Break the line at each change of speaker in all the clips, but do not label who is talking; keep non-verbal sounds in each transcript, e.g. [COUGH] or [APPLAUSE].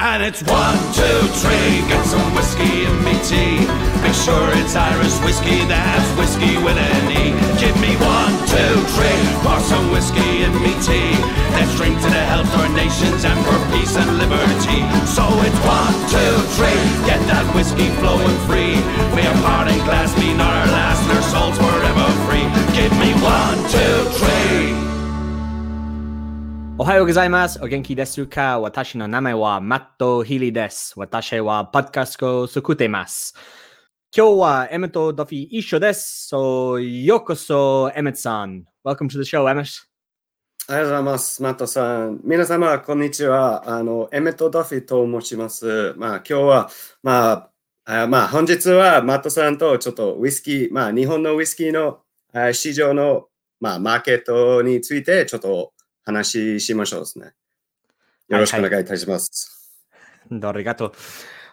And it's one, two, three, get some whiskey in me tea. Make sure it's Irish whiskey, that's whiskey with an E. Give me one, two, three, pour some whiskey in me tea. Let's drink to the health of our nations and for peace and liberty. So it's one, two, three, get that whiskey flowing free. May our parting glass be not our last, and our souls forever free. Give me one, two, three.
おはようございます。お元気ですか？私の名前はマット・ヒリです。私はパッドキャストを作っています。今日はエメとドフィー一緒です。So, ようこそ、エメさん。Welcome to the show, Emmett.
おはようございます。マットさん。皆様、こんにちは。あの、エメット・ダフィと申します。まあ、今日は、まあ、あまあ、本日はマットさんとちょっとウイスキー、まあ、日本のウイスキーの市場の、まあ、マーケットについてちょっと話しましょうですね。よろしくお願いいたします。
Dorigato.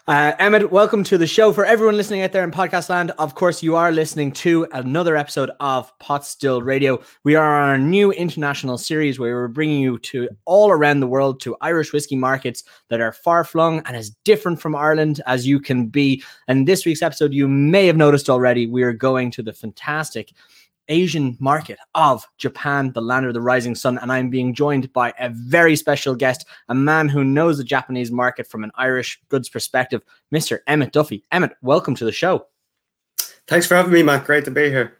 Uh, Emmett, welcome to the show. For everyone listening out there in podcast land, of course, you are listening to another episode of Potstilled Radio. We are on our new international series where we're bringing you to all around the world to Irish whiskey markets that are far flung and as different from Ireland as you can be. And this week's episode, you may have noticed already, we are going to the fantastic Asian market of Japan, the land of the rising sun. And I'm being joined by a very special guest, a man who knows the Japanese market from an Irish goods perspective, Mr. Emmett Duffy. Emmett, welcome to the show.
Thanks for having me, Matt. Great to be here.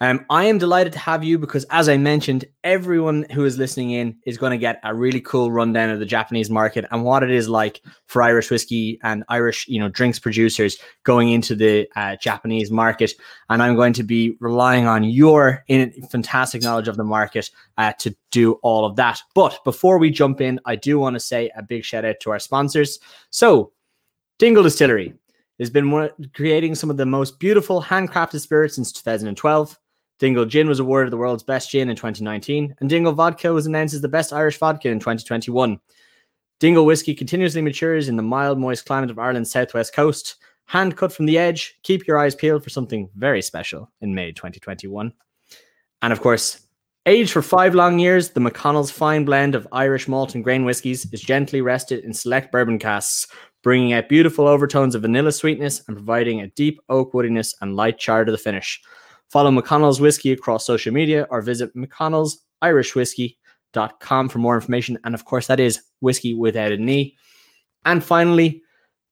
Um, I am delighted to have you because, as I mentioned, everyone who is listening in is going to get a really cool rundown of the Japanese market and what it is like for Irish whiskey and Irish, you know, drinks producers going into the uh, Japanese market. And I'm going to be relying on your fantastic knowledge of the market uh, to do all of that. But before we jump in, I do want to say a big shout out to our sponsors. So, Dingle Distillery has been creating some of the most beautiful handcrafted spirits since 2012. Dingle Gin was awarded the world's best gin in 2019, and Dingle Vodka was announced as the best Irish vodka in 2021. Dingle whiskey continuously matures in the mild, moist climate of Ireland's southwest coast. Hand cut from the edge, keep your eyes peeled for something very special in May 2021. And of course, aged for five long years, the McConnell's fine blend of Irish malt and grain whiskies is gently rested in select bourbon casks, bringing out beautiful overtones of vanilla sweetness and providing a deep oak woodiness and light char to the finish. Follow McConnell's Whiskey across social media or visit McConnell'sIrishWhiskey.com for more information. And of course, that is whiskey without a knee. And finally,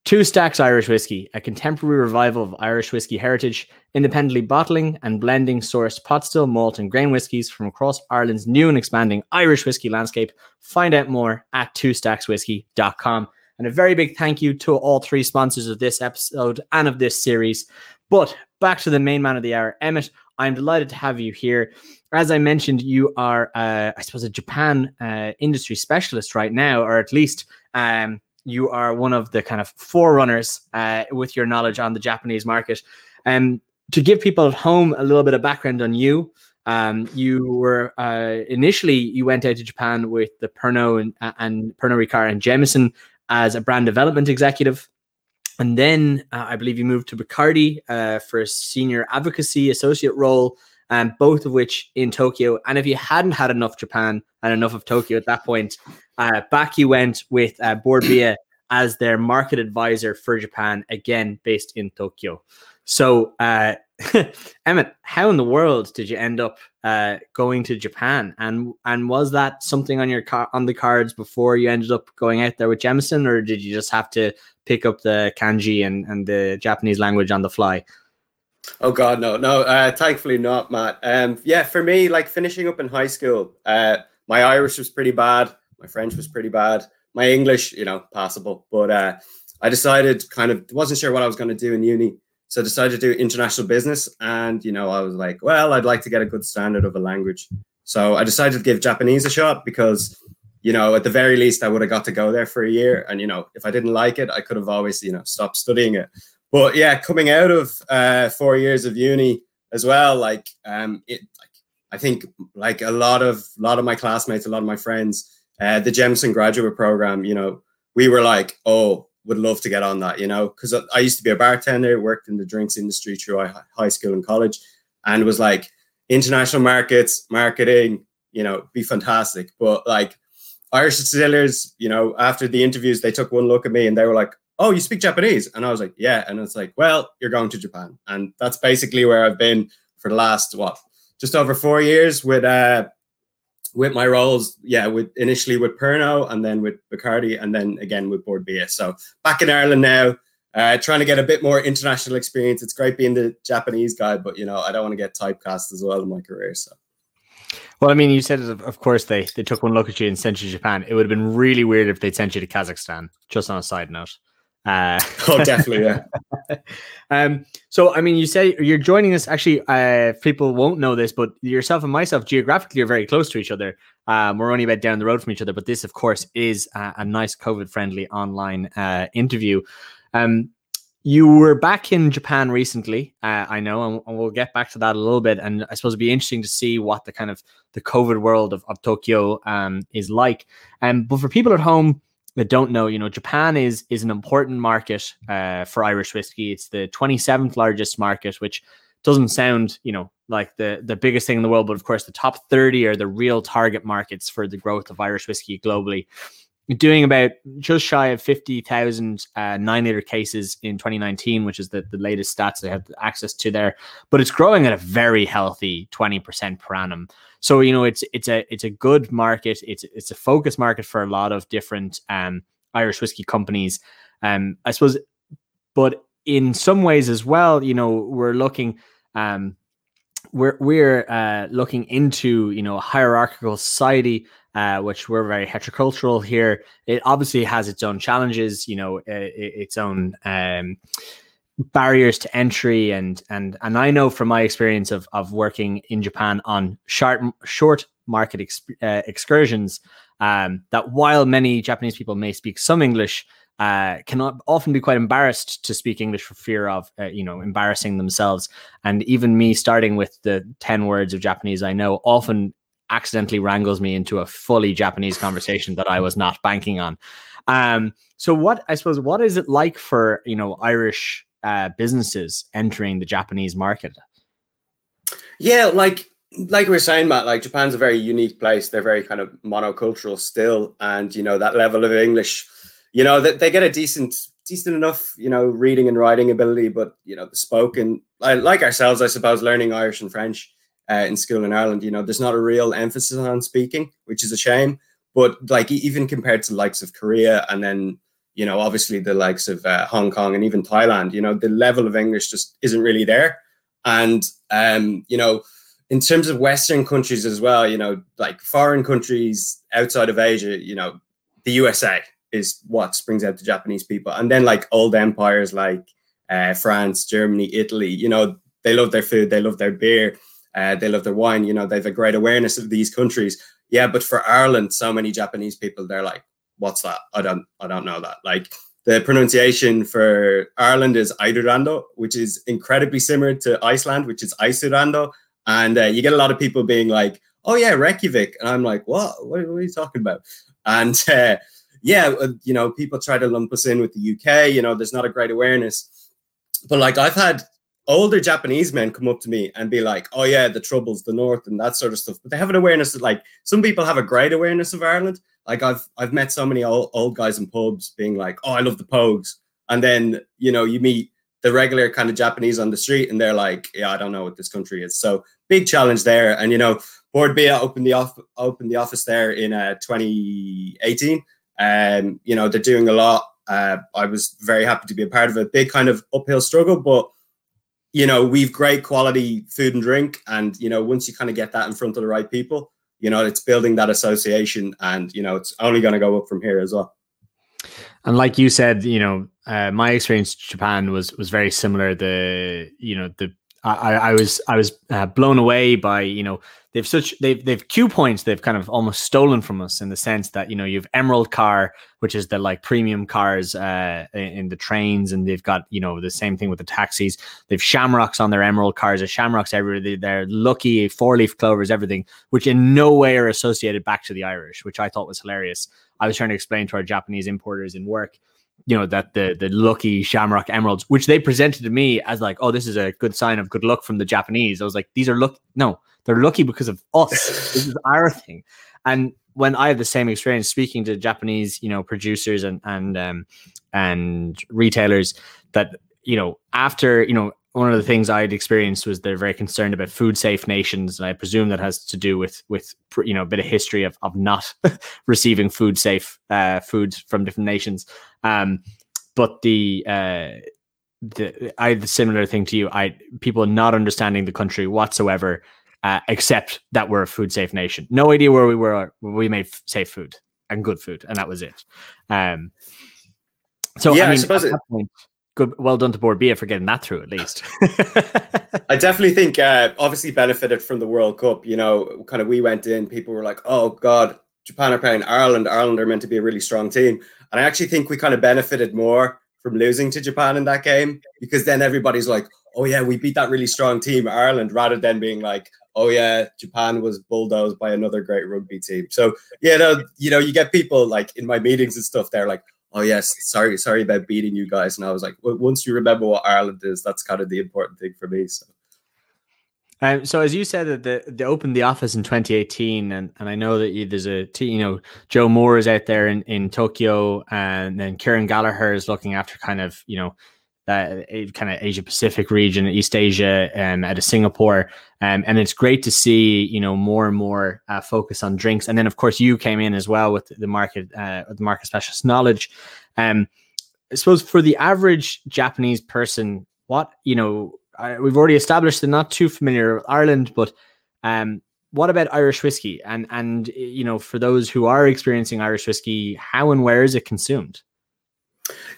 Two Stacks Irish Whiskey, a contemporary revival of Irish whiskey heritage, independently bottling and blending sourced pot still, malt, and grain whiskies from across Ireland's new and expanding Irish whiskey landscape. Find out more at twostackswhiskey.com. And a very big thank you to all three sponsors of this episode and of this series. But back to the main man of the hour, Emmett. I'm delighted to have you here. As I mentioned, you are, uh, I suppose, a Japan uh, industry specialist right now, or at least um, you are one of the kind of forerunners uh, with your knowledge on the Japanese market. Um, to give people at home a little bit of background on you, um, you were uh, initially you went out to Japan with the Pernod and, and Pernod Ricard and Jameson as a brand development executive. And then uh, I believe you moved to Bacardi uh, for a senior advocacy associate role, um, both of which in Tokyo. And if you hadn't had enough Japan and enough of Tokyo at that point, uh, back you went with uh, Bord Bia as their market advisor for Japan, again based in Tokyo. So, uh, [LAUGHS] Emmett, how in the world did you end up uh, going to Japan? And and was that something on your car on the cards before you ended up going out there with Jameson, or did you just have to pick up the kanji and, and the Japanese language on the fly?
Oh God, no, no. Uh, thankfully not, Matt. Um, yeah, for me, like finishing up in high school, uh, my Irish was pretty bad. My French was pretty bad. My English, you know, passable. But uh, I decided, kind of, wasn't sure what I was going to do in uni, so I decided to do international business. And you know, I was like, well, I'd like to get a good standard of a language. So I decided to give Japanese a shot because, you know, at the very least, I would have got to go there for a year. And you know, if I didn't like it, I could have always, you know, stopped studying it but yeah, coming out of uh, four years of uni as well, like um, it, I think like a lot of a lot of my classmates, a lot of my friends, uh, the Jameson graduate program, you know, we were like, oh, would love to get on that, you know, because I used to be a bartender, worked in the drinks industry through high school and college, and was like international markets, marketing, you know, be fantastic, but like Irish distillers, you know, after the interviews, they took one look at me and they were like, "Oh, you speak Japanese?" And I was like, "Yeah." And it's like, "Well, you're going to Japan," and that's basically where I've been for the last what, just over four years with uh with my roles. Yeah, with initially with Pernod and then with Bacardi and then again with Bord Bia. So back in Ireland now. Uh, trying to get a bit more international experience. It's great being the Japanese guy, but you know I don't want to get typecast as well in my career. So
well, I mean, you said, of course, they they took one look at you and sent you to Japan. It would have been really weird if they'd sent you to Kazakhstan. Just on a side note.
Uh, [LAUGHS] oh, definitely, yeah. [LAUGHS]
um, so, I mean, you say you're joining us. Actually, uh, people won't know this, but yourself and myself geographically are very close to each other. Um, we're only about down the road from each other, but this, of course, is a, a nice COVID-friendly online uh, interview. Um, you were back in Japan recently, uh, I know, and, and, we'll get back to that a little bit. And I suppose it'd be interesting to see what the kind of the COVID world of, of Tokyo um, is like. Um, but for people at home that don't know, you know, Japan is is an important market uh, for Irish whiskey. It's the 27th largest market, which doesn't sound, you know, like the the biggest thing in the world, but of course the top 30 are the real target markets for the growth of Irish whiskey globally doing about just shy of 50,000 uh, nine liter cases in 2019, which is the, the latest stats I have access to there. But it's growing at a very healthy 20% per annum. So you know it's it's a it's a good market. It's it's a focus market for a lot of different um, Irish whiskey companies. Um, I suppose, but in some ways as well, you know, we're looking. Um, we're we're uh, looking into you know hierarchical society uh, which we're very heterocultural here. It obviously has its own challenges, you know, its own um, barriers to entry, and and and I know from my experience of of working in Japan on short short market ex- uh, excursions um, that while many Japanese people may speak some English. Uh, cannot often be quite embarrassed to speak English for fear of, uh, you know, embarrassing themselves. And even me starting with the 10 words of Japanese I know often accidentally wrangles me into a fully Japanese conversation that I was not banking on. Um, so what I suppose what is it like for you know Irish uh, businesses entering the Japanese market?
Yeah, like like we are saying, Matt, like Japan's a very unique place. They're very kind of monocultural still, and you know that level of English, you know that they get a decent decent enough, you know, reading and writing ability, but you know the spoken, like ourselves, I suppose, learning Irish and French uh, in school in Ireland. You know, there's not a real emphasis on speaking, which is a shame. But like even compared to likes of Korea and then you know obviously the likes of uh, Hong Kong and even Thailand, you know the level of English just isn't really there. And um, you know, in terms of Western countries as well, you know, like foreign countries outside of Asia, you know, the USA is what brings out the Japanese people, and then like old empires like uh, France, Germany, Italy, you know, they love their food, they love their beer uh, they love their wine. You know, they have a great awareness of these countries. Yeah, but for Ireland, so many Japanese people, they're like, "What's that? I don't, I don't know that." Like the pronunciation for Ireland is Eidurando, which is incredibly similar to Iceland, which is Isurando. And uh, you get a lot of people being like, "Oh yeah, Reykjavik," and I'm like, "What? What, what are you talking about?" And uh, yeah, uh, you know, people try to lump us in with the UK. You know, there's not a great awareness. But like I've had older Japanese men come up to me and be like, "Oh yeah, the troubles, the North, and that sort of stuff." But they have an awareness that, like, some people have a great awareness of Ireland. Like I've I've met so many old, old guys in pubs being like, "Oh, I love the Pogues," and then you know you meet the regular kind of Japanese on the street, and they're like, "Yeah, I don't know what this country is." So big challenge there, and you know, Bord Bia opened the off opened the office there in uh, 2018. and um, you know, they're doing a lot. Uh, I was very happy to be a part of a big kind of uphill struggle, but you know, we've great quality food and drink. And, you know, once you kind of get that in front of the right people, you know, it's building that association and, you know, it's only going to go up from here as well.
And like you said, you know, uh, my experience Japan was was very similar. The you know the I, I was I was uh, blown away by you know they've such they've they've Q points they've kind of almost stolen from us in the sense that you know you've Emerald car which is the like premium cars uh, in the trains and they've got you know the same thing with the taxis. They've shamrocks on their Emerald cars or shamrocks everywhere they're lucky four leaf clovers everything which in no way are associated back to the Irish which I thought was hilarious. I was trying to explain to our Japanese importers in work you know that the the lucky shamrock emeralds which they presented to me as like oh this is a good sign of good luck from the japanese. I was like these are luck no they're lucky because of us. This is our thing. And when I have the same experience speaking to Japanese, you know, producers and and um, and retailers that you know after you know one of the things I'd experienced was they're very concerned about food safe nations, and I presume that has to do with with you know a bit of history of of not [LAUGHS] receiving food safe uh, foods from different nations. Um, but the uh, the I had a similar thing to you. I people not understanding the country whatsoever, uh, except that we're a food safe nation. No idea where we were. We made safe food and good food, and that was it. Um, so
Yeah, I
I
suppose it-
point, good, well done to Bord Bia for getting that through at least. [LAUGHS]
I definitely think uh, obviously benefited from the World Cup. You know, kind of we went in, people were like, "Oh God, Japan are playing Ireland. Ireland are meant to be a really strong team," and I actually think we kind of benefited more from losing to Japan in that game because then everybody's like, "Oh yeah, we beat that really strong team, Ireland," rather than being like, "Oh yeah, Japan was bulldozed by another great rugby team." So yeah, no, you know, you get people like in my meetings and stuff. They're like. Oh yes, sorry, sorry about beating you guys. And I was like, well, once you remember what Ireland is, that's kind of the important thing for me. So
Um, so as you said that the, they opened the office in 2018, and, and I know that you, there's a you know Joe Moore is out there in, in Tokyo, and then Kieran Gallagher is looking after kind of you know that kind of Asia Pacific region, East Asia, um, out of Singapore, um, and it's great to see you know more and more uh, focus on drinks, and then of course you came in as well with the market uh, the market specialist knowledge. Um, I suppose for the average Japanese person, what you know I, we've already established they're not too familiar with Ireland, but um, what about Irish whiskey? And and you know, for those who are experiencing Irish whiskey, how and where is it consumed?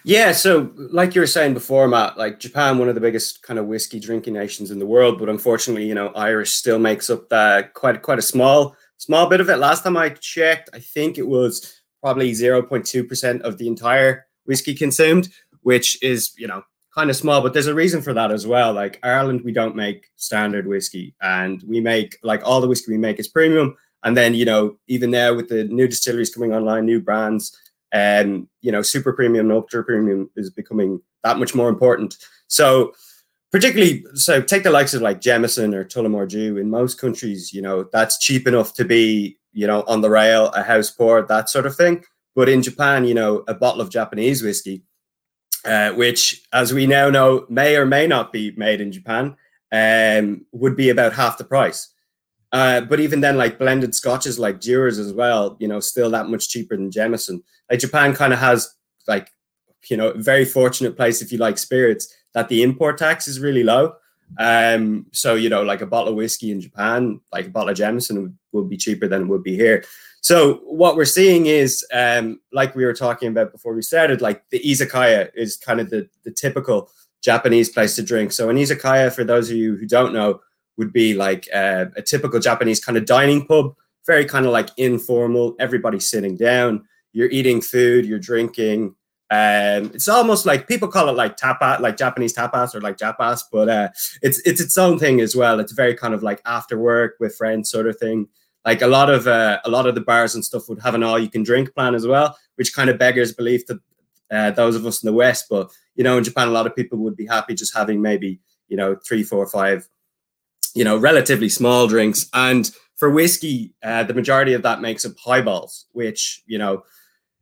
Yeah, so like you were saying before, Matt, like Japan, one of the biggest kind of whiskey drinking nations in the world, but unfortunately, you know, Irish still makes up that quite quite a small small bit of it. Last time I checked, I think it was probably zero point two percent of the entire whiskey consumed, which is you know kind of small. But there's a reason for that as well. Like Ireland, we don't make standard whiskey, and we make like all the whiskey we make is premium. And then you know even now with the new distilleries coming online, new brands and you know super premium and ultra premium is becoming that much more important. So particularly so take the likes of like Jameson or Tullamore Dew in most countries you know that's cheap enough to be you know on the rail a house pour that sort of thing. But in Japan you know a bottle of Japanese whiskey uh, which as we now know may or may not be made in Japan um, would be about half the price uh, but even then, like blended scotches like Dewar's as well, you know, still that much cheaper than Jameson. Like Japan kind of has like, you know, very fortunate place if you like spirits that the import tax is really low. Um, so you know, like a bottle of whiskey in Japan, like a bottle of Jameson would, would be cheaper than it would be here. So what we're seeing is, um, like we were talking about before we started, like the izakaya is kind of the the typical Japanese place to drink. So an izakaya, for those of you who don't know, would be like uh, a typical Japanese kind of dining pub, very kind of like informal. Everybody's sitting down. You're eating food. You're drinking. Um, it's almost like people call it like tapas, like Japanese tapas or like japas, but uh, it's it's its own thing as well. It's very kind of like after work with friends sort of thing. Like a lot of uh, a lot of the bars and stuff would have an all you can drink plan as well, which kind of beggars belief to uh, those of us in the West. But you know, in Japan, a lot of people would be happy just having maybe you know three, four, five you know, relatively small drinks. And for whiskey, uh, the majority of that makes up highballs, which, you know,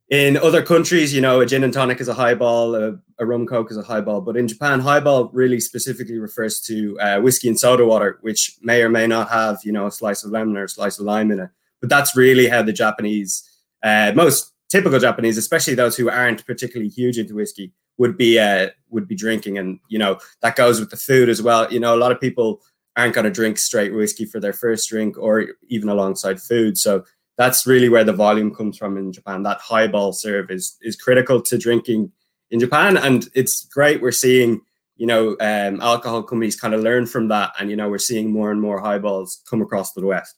in other countries, you know, a gin and tonic is a highball, a, a rum coke is a highball. But in Japan, highball really specifically refers to uh, whiskey and soda water, which may or may not have, you know, a slice of lemon or a slice of lime in it. But that's really how the Japanese, uh, most typical Japanese, especially those who aren't particularly huge into whiskey, would be uh, would be drinking. And you know, that goes with the food as well. You know, a lot of people aren't going to drink straight whiskey for their first drink or even alongside food. So that's really where the volume comes from in Japan. That highball serve is is critical to drinking in Japan, and it's great. We're seeing you know um, alcohol companies kind of learn from that, and you know we're seeing more and more highballs come across the West.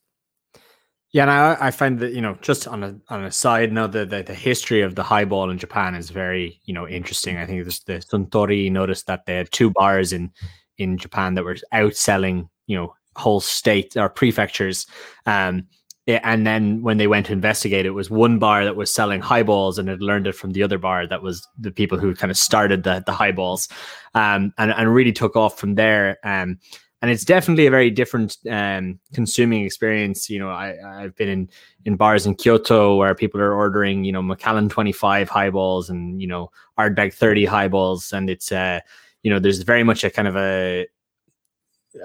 Yeah, and I, I find that you know, just on a on a side note, the, the the history of the highball in Japan is very you know interesting. I think the Suntory noticed that they had two bars in in Japan that were outselling you know whole states or prefectures. Um, and then when they went to investigate, it was one bar that was selling highballs, and had learned it from the other bar that was the people who kind of started the the highballs, um, and and really took off from there. Um, and it's definitely a very different um, consuming experience. You know, I, I've been in in bars in Kyoto where people are ordering, you know, Macallan twenty five highballs and you know Ardbeg thirty highballs, and it's uh, you know, there's very much a kind of a,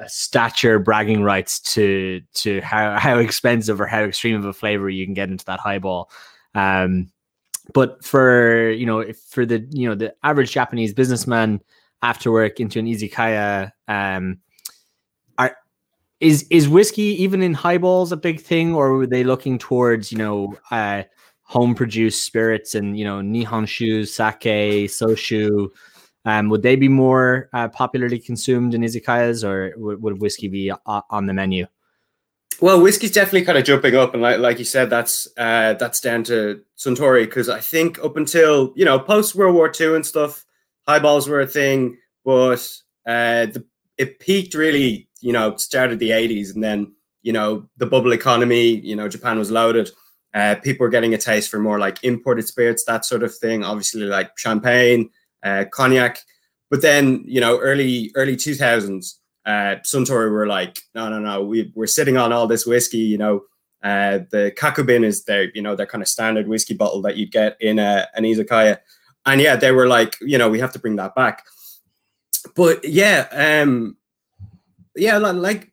a stature bragging rights to to how [LAUGHS] how expensive or how extreme of a flavor you can get into that highball. Um, but for you know, for the you know the average Japanese businessman after work into an izakaya, um, is is whiskey even in highballs a big thing, or were they looking towards you know uh, home produced spirits and you know nihon nihonshu, sake, shochu? Um, would they be more uh, popularly consumed in izakayas, or would, would whiskey be on the menu?
Well, whiskey's definitely kind of jumping up, and like, like you said, that's uh, that's down to Suntory because I think up until you know post World War II and stuff, highballs were a thing, but uh, the, it peaked really you know, started the 80s and then, you know, the bubble economy, you know, Japan was loaded. Uh, people were getting a taste for more like imported spirits, that sort of thing. Obviously, like champagne, uh, cognac. But then, you know, early early 2000s, uh, Suntory were like, no, no, no, we, we're sitting on all this whiskey. You know, uh, the kakubin is their, you know, their kind of standard whiskey bottle that you'd get in a, an izakaya. And yeah, they were like, you know, we have to bring that back. But yeah, um, yeah, like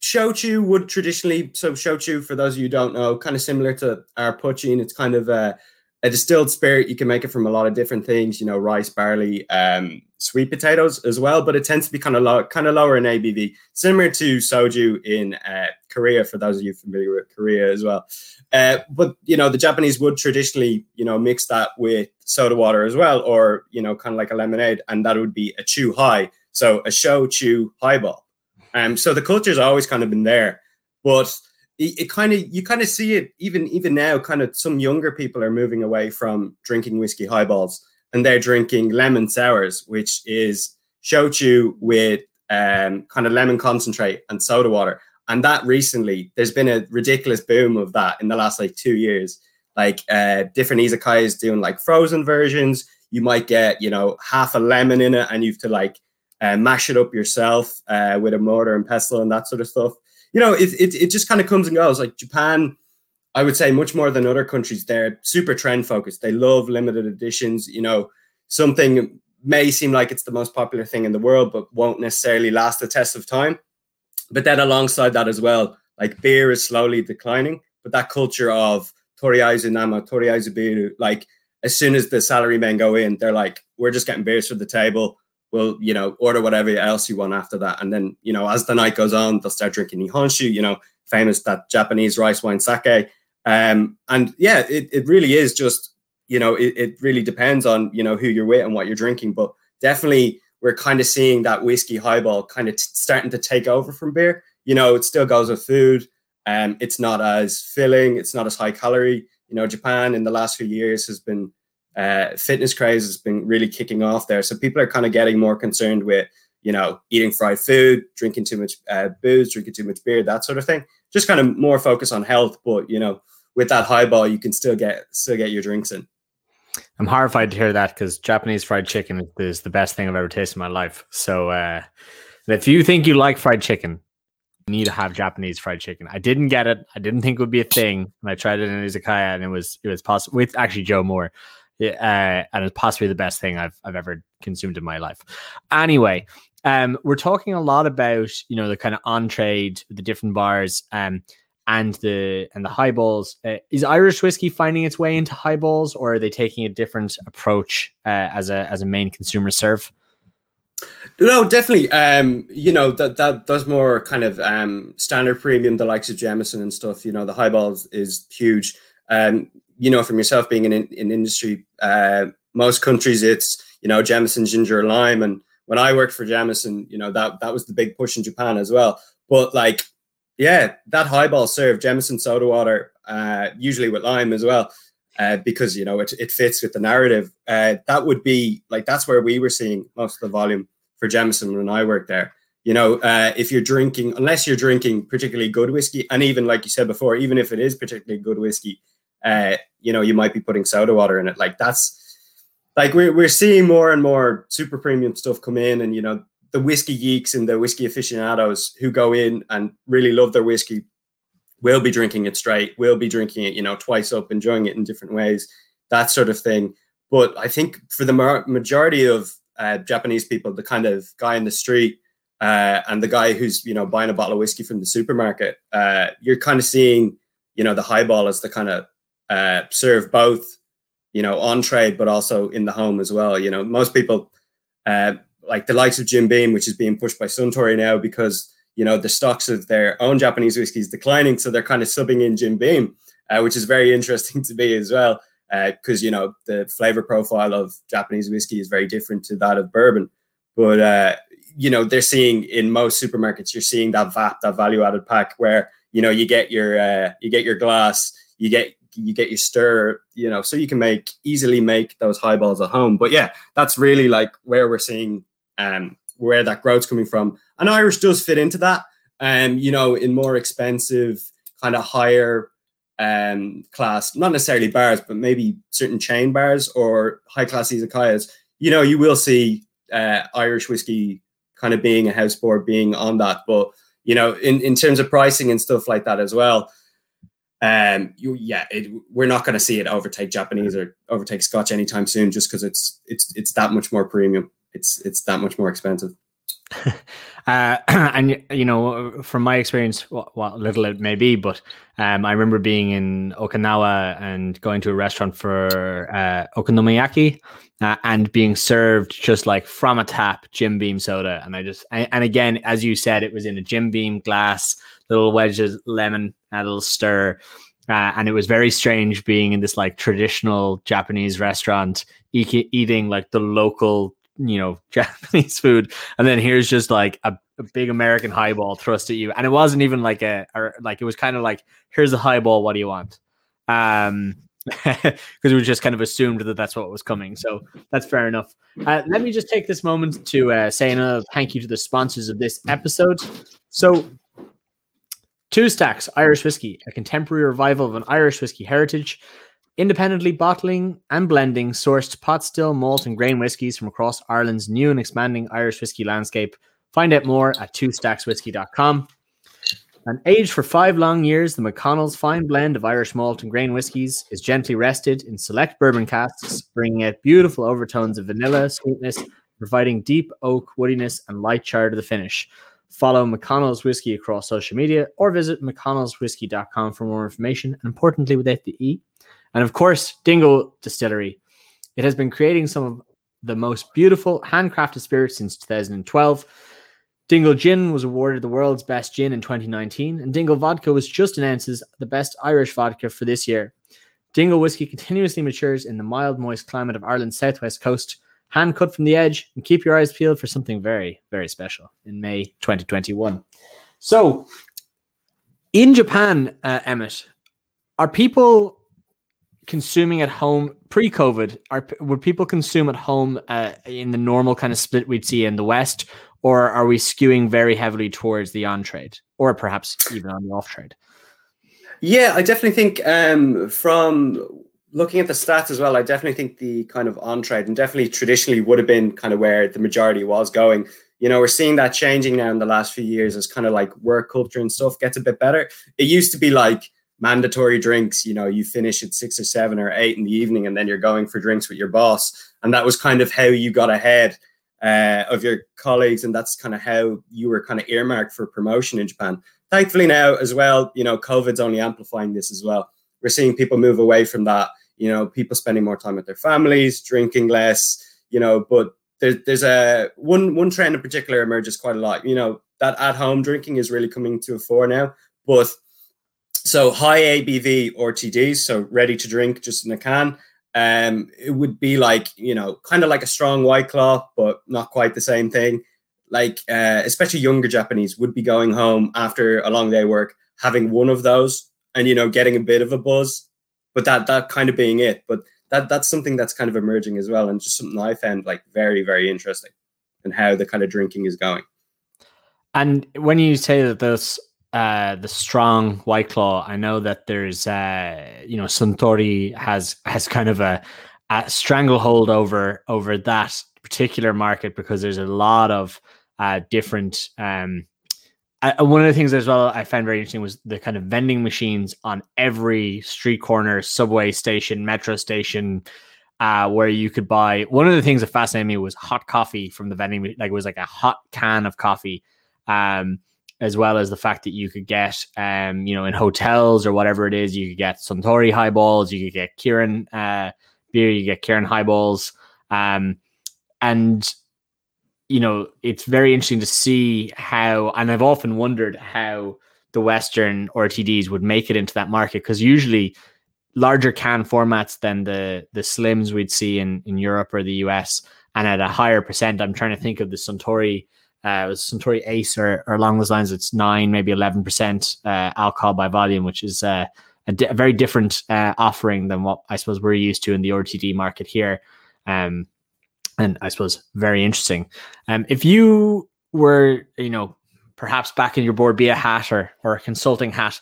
shochu would traditionally so shochu for those of you who don't know, kind of similar to our poitín. It's kind of a, a, distilled spirit. You can make it from a lot of different things, you know, rice, barley, um, sweet potatoes as well. But it tends to be kind of low, kind of lower in ABV, similar to soju in uh, Korea. For those of you familiar with Korea as well, uh, but you know, the Japanese would traditionally, you know, mix that with soda water as well, or you know, kind of like a lemonade, and that would be a chu high. So a shochu highball. Um, so the culture's always kind of been there, but it, it kind of you kind of see it even even now. Kind of some younger people are moving away from drinking whiskey highballs and they're drinking lemon sours, which is shochu with um, kind of lemon concentrate and soda water. And that recently, there's been a ridiculous boom of that in the last like two years. Like uh, different izakayas doing like frozen versions. You might get you know half a lemon in it, and you have to like uh, mash it up yourself uh, with a mortar and pestle and that sort of stuff. You know, it, it, it just kind of comes and goes. Like Japan, I would say much more than other countries, they're super trend focused. They love limited editions. You know, something may seem like it's the most popular thing in the world, but won't necessarily last the test of time. But then alongside that as well, like beer is slowly declining, but that culture of toriaizu nama, toriaizu biru, like as soon as the salary men go in, they're like, we're just getting beers for the table will you know order whatever else you want after that. And then you know as the night goes on they'll start drinking nihonshu you know famous that japanese rice wine sake. Um and yeah it, it really is just you know it, it really depends on you know who you're with and what you're drinking. But definitely we're kind of seeing that whiskey highball kind of t- starting to take over from beer. You know it still goes with food um it's not as filling it's not as high calorie. You know japan in the last few years has been uh, fitness craze has been really kicking off there. So people are kind of getting more concerned with, you know, eating fried food, drinking too much uh, booze, drinking too much beer, that sort of thing. Just kind of more focus on health, but you know, with that highball, you can still get still get your drinks in.
I'm horrified to hear that because Japanese fried chicken is the best thing I've ever tasted in my life. So uh, if you think you like fried chicken, you need to have Japanese fried chicken. I didn't get it. I didn't think it would be a thing. And I tried it in izakaya, and it was it was possible with actually Joe Moore uh, and it's possibly the best thing I've I've ever consumed in my life. Anyway, um, we're talking a lot about you know the kind of on trade, the different bars, um, and the and the highballs. Uh, is Irish whiskey finding its way into highballs, or are they taking a different approach uh, as a as a main consumer serve?
No, definitely. Um, you know that that does more kind of um, standard premium, the likes of Jameson and stuff. You know, the highballs is huge. Um, you know from yourself being in in industry, uh, most countries it's you know Jameson, ginger, lime, and when I worked for Jameson, you know that that was the big push in Japan as well. But like, yeah, that highball serve Jameson soda water, uh, usually with lime as well, uh, because you know it it fits with the narrative. Uh, that would be like that's where we were seeing most of the volume for Jameson when I worked there. You know, uh, if you're drinking, unless you're drinking particularly good whiskey, and even like you said before, even if it is particularly good whiskey, uh, you know, you might be putting soda water in it. Like that's like we're we're seeing more and more super premium stuff come in, and you know, the whiskey geeks and the whiskey aficionados who go in and really love their whiskey will be drinking it straight, will be drinking it, you know, twice up, enjoying it in different ways, that sort of thing. But I think for the majority of uh, Japanese people, the kind of guy in the street uh, and the guy who's you know buying a bottle of whiskey from the supermarket, uh, you're kind of seeing you know the highball as the kind of uh, serve both you know on trade but also in the home as well. You know most people uh, like the likes of Jim Beam, which is being pushed by Suntory now because you know the stocks of their own Japanese whiskey is declining, so they're kind of subbing in Jim Beam, uh, which is very [LAUGHS] interesting to me as well because uh, you know the flavor profile of Japanese whiskey is very different to that of bourbon. But uh, you know they're seeing in most supermarkets, you're seeing that VAP, that value added pack, where you know you get your uh, you get your glass, you get you get your stir, you know, so you can make easily make those highballs at home. But yeah, that's really like where we're seeing um where that growth's coming from. And Irish does fit into that. Um, you know, in more expensive, kind of higher um, class, not necessarily bars, but maybe certain chain bars or high class izakayas, you know, you will see uh, Irish whiskey kind of being a house board, being on that. But, you know, in, in terms of pricing and stuff like that as well, um, you, yeah, it, we're not going to see it overtake Japanese or overtake Scotch anytime soon, just because it's it's it's that much more premium. It's it's that much more expensive. [LAUGHS]
uh, [CLEARS THROAT] and you know, from my experience, what, what little it may be, but um, I remember being in Okinawa and going to a restaurant for uh, okonomiyaki uh, and being served just like from a tap Jim Beam soda, and I just and again, as you said, it was in a Jim Beam glass, little wedges, lemon, a little stir. Uh, and it was very strange being in this like traditional Japanese restaurant, e- eating like the local you know [LAUGHS] Japanese food, and then here's just like a, a, big American highball thrust at you, and it wasn't even like a or like it was kind of like here's a highball, what do you want? Um, [LAUGHS] because we just kind of assumed that that's what was coming. So that's fair enough. Uh, let me just take this moment to uh, say another thank you to the sponsors of this episode. So, Two Stacks Irish Whiskey, a contemporary revival of an Irish whiskey heritage independently bottling and blending sourced pot still, malt, and grain whiskies from across Ireland's new and expanding Irish whiskey landscape. Find out more at twostackswhiskey.com. And aged for five long years, the McConnell's fine blend of Irish malt and grain whiskies is gently rested in select bourbon casks, bringing out beautiful overtones of vanilla sweetness, providing deep oak woodiness and light char to the finish. Follow McConnell's Whiskey across social media or visit mcconnellswhiskey.com for more information. And importantly, without the E, and of course, Dingle Distillery. It has been creating some of the most beautiful handcrafted spirits since 2012. Dingle Gin was awarded the world's best gin in 2019, and Dingle Vodka was just announced as the best Irish vodka for this year. Dingle whiskey continuously matures in the mild, moist climate of Ireland's southwest coast, hand cut from the edge, and keep your eyes peeled for something very, very special in May 2021. So, in Japan, uh, Emmett, are people consuming at home pre-COVID? Are would people consume at home uh, in the normal kind of split we'd see in the West, or are we skewing very heavily towards the on trade, or perhaps even on the off trade?
Yeah, I definitely think um, from looking at the stats as well, I definitely think the kind of on trade and definitely traditionally would have been kind of where the majority was going. You know, we're seeing that changing now in the last few years as kind of like work culture and stuff gets a bit better. It used to be like mandatory drinks. You know, you finish at six or seven or eight in the evening, and then you're going for drinks with your boss. And that was kind of how you got ahead uh, of your colleagues, and that's kind of how you were kind of earmarked for promotion in Japan. Thankfully, now as well, you know, COVID's only amplifying this as well. We're seeing people move away from that. You know, people spending more time with their families, drinking less. You know, but there's there's a one one trend in particular emerges quite a lot. You know, that at home drinking is really coming to a fore now, but so high ABV RTDs, so ready to drink just in a can. Um, it would be like you know, kind of like a strong white claw, but not quite the same thing. Like uh, especially younger Japanese would be going home after a long day of work, having one of those, and you know, getting a bit of a buzz, but that that kind of being it. But that that's something that's kind of emerging as well, and just something I found like very very interesting, and how the kind of drinking is going.
And when you say that those uh, the strong White Claw. I know that there's, uh, you know, Suntory has has kind of a, a stranglehold over over that particular market because there's a lot of uh, different. Um, I, one of the things as well I found very interesting was the kind of vending machines on every street corner, subway station, metro station, uh, where you could buy. One of the things that fascinated me was hot coffee from the vending, like it was like a hot can of coffee. Um, as well as the fact that you could get, um, you know, in hotels or whatever it is, you could get Suntory highballs, you could get Kirin uh, beer, you get Kirin highballs, um, and you know, it's very interesting to see how, and I've often wondered how the Western RTDs would make it into that market because usually larger can formats than the the slims we'd see in in Europe or the US, and at a higher percent. I'm trying to think of the Suntory uh, it was Suntory Ace or, or along those lines. It's nine, maybe eleven percent uh, alcohol by volume, which is uh, a, di- a, very different uh, offering than what I suppose we're used to in the RTD market here. Um, and I suppose very interesting. Um, if you were, you know, perhaps back in your Bord Bia hat or or a consulting hat,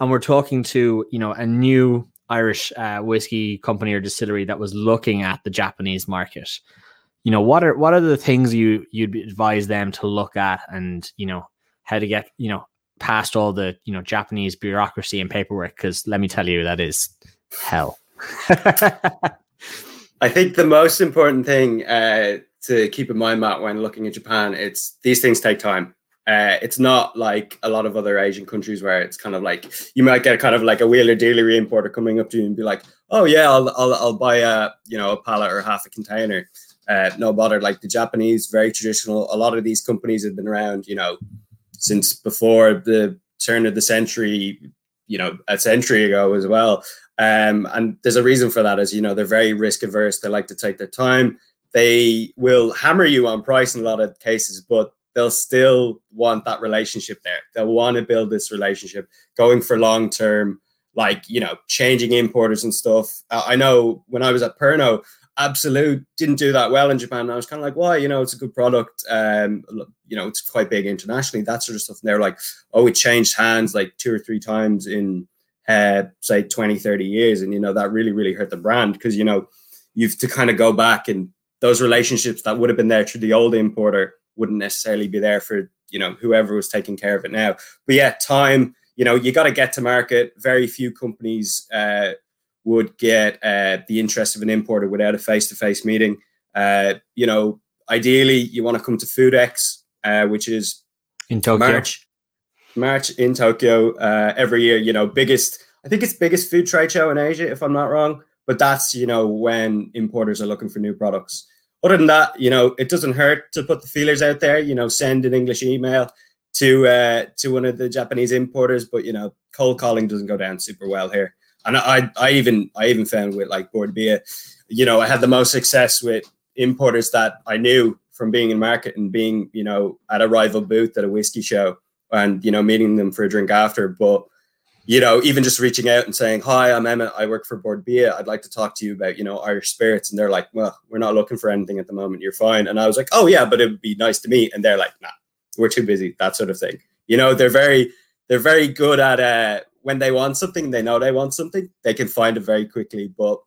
and we're talking to you know a new Irish uh, whiskey company or distillery that was looking at the Japanese market you know what are what are the things you you'd advise them to look at and you know how to get you know past all the you know japanese bureaucracy and paperwork? Because let me tell you that is hell. [LAUGHS]
I think the most important thing uh, to keep in mind matt when looking at japan it's these things take time. Uh, it's not like a lot of other Asian countries where it's kind of like you might get kind of like a wheeler dealer importer coming up to you and be like, "Oh yeah, I'll I'll, I'll buy a you know a pallet or half a container." Uh, no bother. Like the Japanese, very traditional. A lot of these companies have been around, you know, since before the turn of the century, you know, a century ago as well. Um, and there's a reason for that, as you know, they're very risk averse. They like to take their time. They will hammer you on price in a lot of cases, but they'll still want that relationship there. They'll want to build this relationship, going for long term, like you know, changing importers and stuff. I know when I was at Pernod, Absolut didn't do that well in Japan. I was kind of like, why? You know, it's a good product. Um, you know, it's quite big internationally, that sort of stuff. And they're like, oh, it changed hands like two or three times in, uh, say, 20, 30 years. And, you know, that really, really hurt the brand because, you know, you've to kind of go back and those relationships that would have been there through the old importer wouldn't necessarily be there for, you know, whoever was taking care of it now. But yeah, time, you know, you got to get to market. Very few companies, uh, would get uh, the interest of an importer without a face-to-face meeting. Uh, you know, ideally, you want to come to Foodex, uh, which is
in Tokyo.
March, March in Tokyo uh, every year. You know, biggest. I think it's biggest food trade show in Asia, if I'm not wrong. But that's you know when importers are looking for new products. Other than that, you know, it doesn't hurt to put the feelers out there. You know, send an English email to uh, to one of the Japanese importers. But you know, cold calling doesn't go down super well here and I, I even I even found with like Bord Bia, you know, I had the most success with importers that I knew from being in market and being, you know, at a rival booth at a whiskey show and, you know, meeting them for a drink after. But, you know, even just reaching out and saying, Hi, I'm Emmett, I work for Bord Bia. I'd like to talk to you about, you know, Irish spirits. And they're like, Well, we're not looking for anything at the moment. You're fine. And I was like, Oh yeah, but it would be nice to meet. And they're like, nah, we're too busy, that sort of thing. You know, they're very they're very good at uh when they want something, they know they want something, they can find it very quickly. But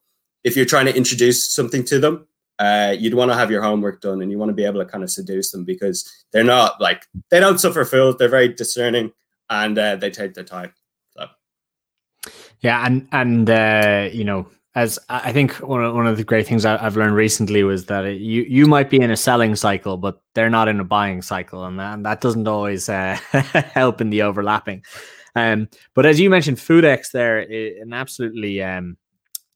if you're trying to introduce something to them, uh, you'd want to have your homework done and you want to be able to kind of seduce them because they're not like they don't suffer fools. They're very discerning and uh, they take their time. So,
yeah, and and uh, you know, as I think one of, one of the great things I've learned recently was that you you might be in a selling cycle, but they're not in a buying cycle, and that, and that doesn't always uh, [LAUGHS] help in the overlapping. Um, but as you mentioned, Foodex there, an absolutely um,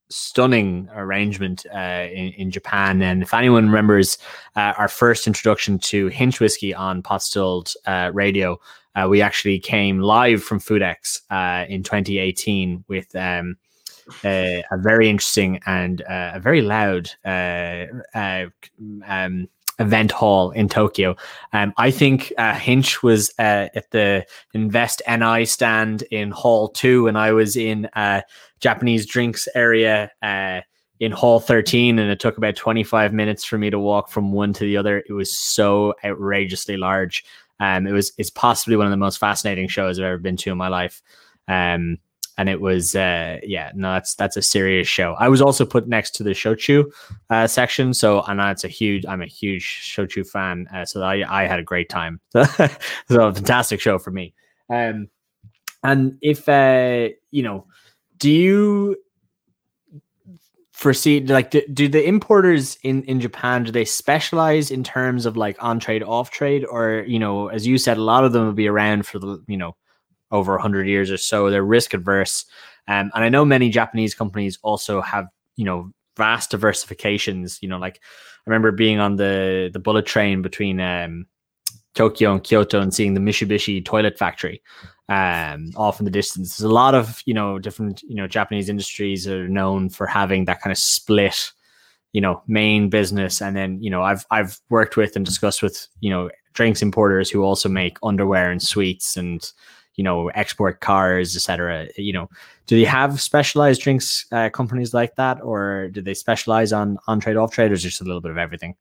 stunning arrangement uh, in, in, Japan. And if anyone remembers uh, our first introduction to Hinch whiskey on Potstilled uh, radio, uh, we actually came live from Foodex uh, in 2018 with um, a, very interesting and uh, a very loud um, event hall in Tokyo. Um, I think uh, Hinch was uh, at the Invest NI stand in Hall 2, and I was in uh, Japanese drinks area uh, in Hall 13, and it took about 25 minutes for me to walk from one to the other. It was so outrageously large. Um, it was it's possibly one of the most fascinating shows I've ever been to in my life. Um, and it was uh, yeah, no, that's that's a serious show. I was also put next to the shochu uh, section, so and that's a huge. I'm a huge shochu fan, uh, so I I had a great time. [LAUGHS] so a fantastic show for me. Um, and if uh, you know, do you foresee like do, do the importers in in Japan do they specialize in terms of like on trade off trade or you know as you said a lot of them will be around for the you know over 100 years or so they're risk adverse um, and I know many Japanese companies also have you know vast diversifications you know like I remember being on the the bullet train between um, Tokyo and Kyoto and seeing the Mitsubishi toilet factory um, off in the distance. There's a lot of you know different you know Japanese industries are known for having that kind of split, you know, main business, and then you know I've I've worked with and discussed with you know drinks importers who also make underwear and sweets and you know export cars, etc. You know, do they have specialized drinks uh, companies like that, or do they specialize on on trade off traders just a little bit of everything?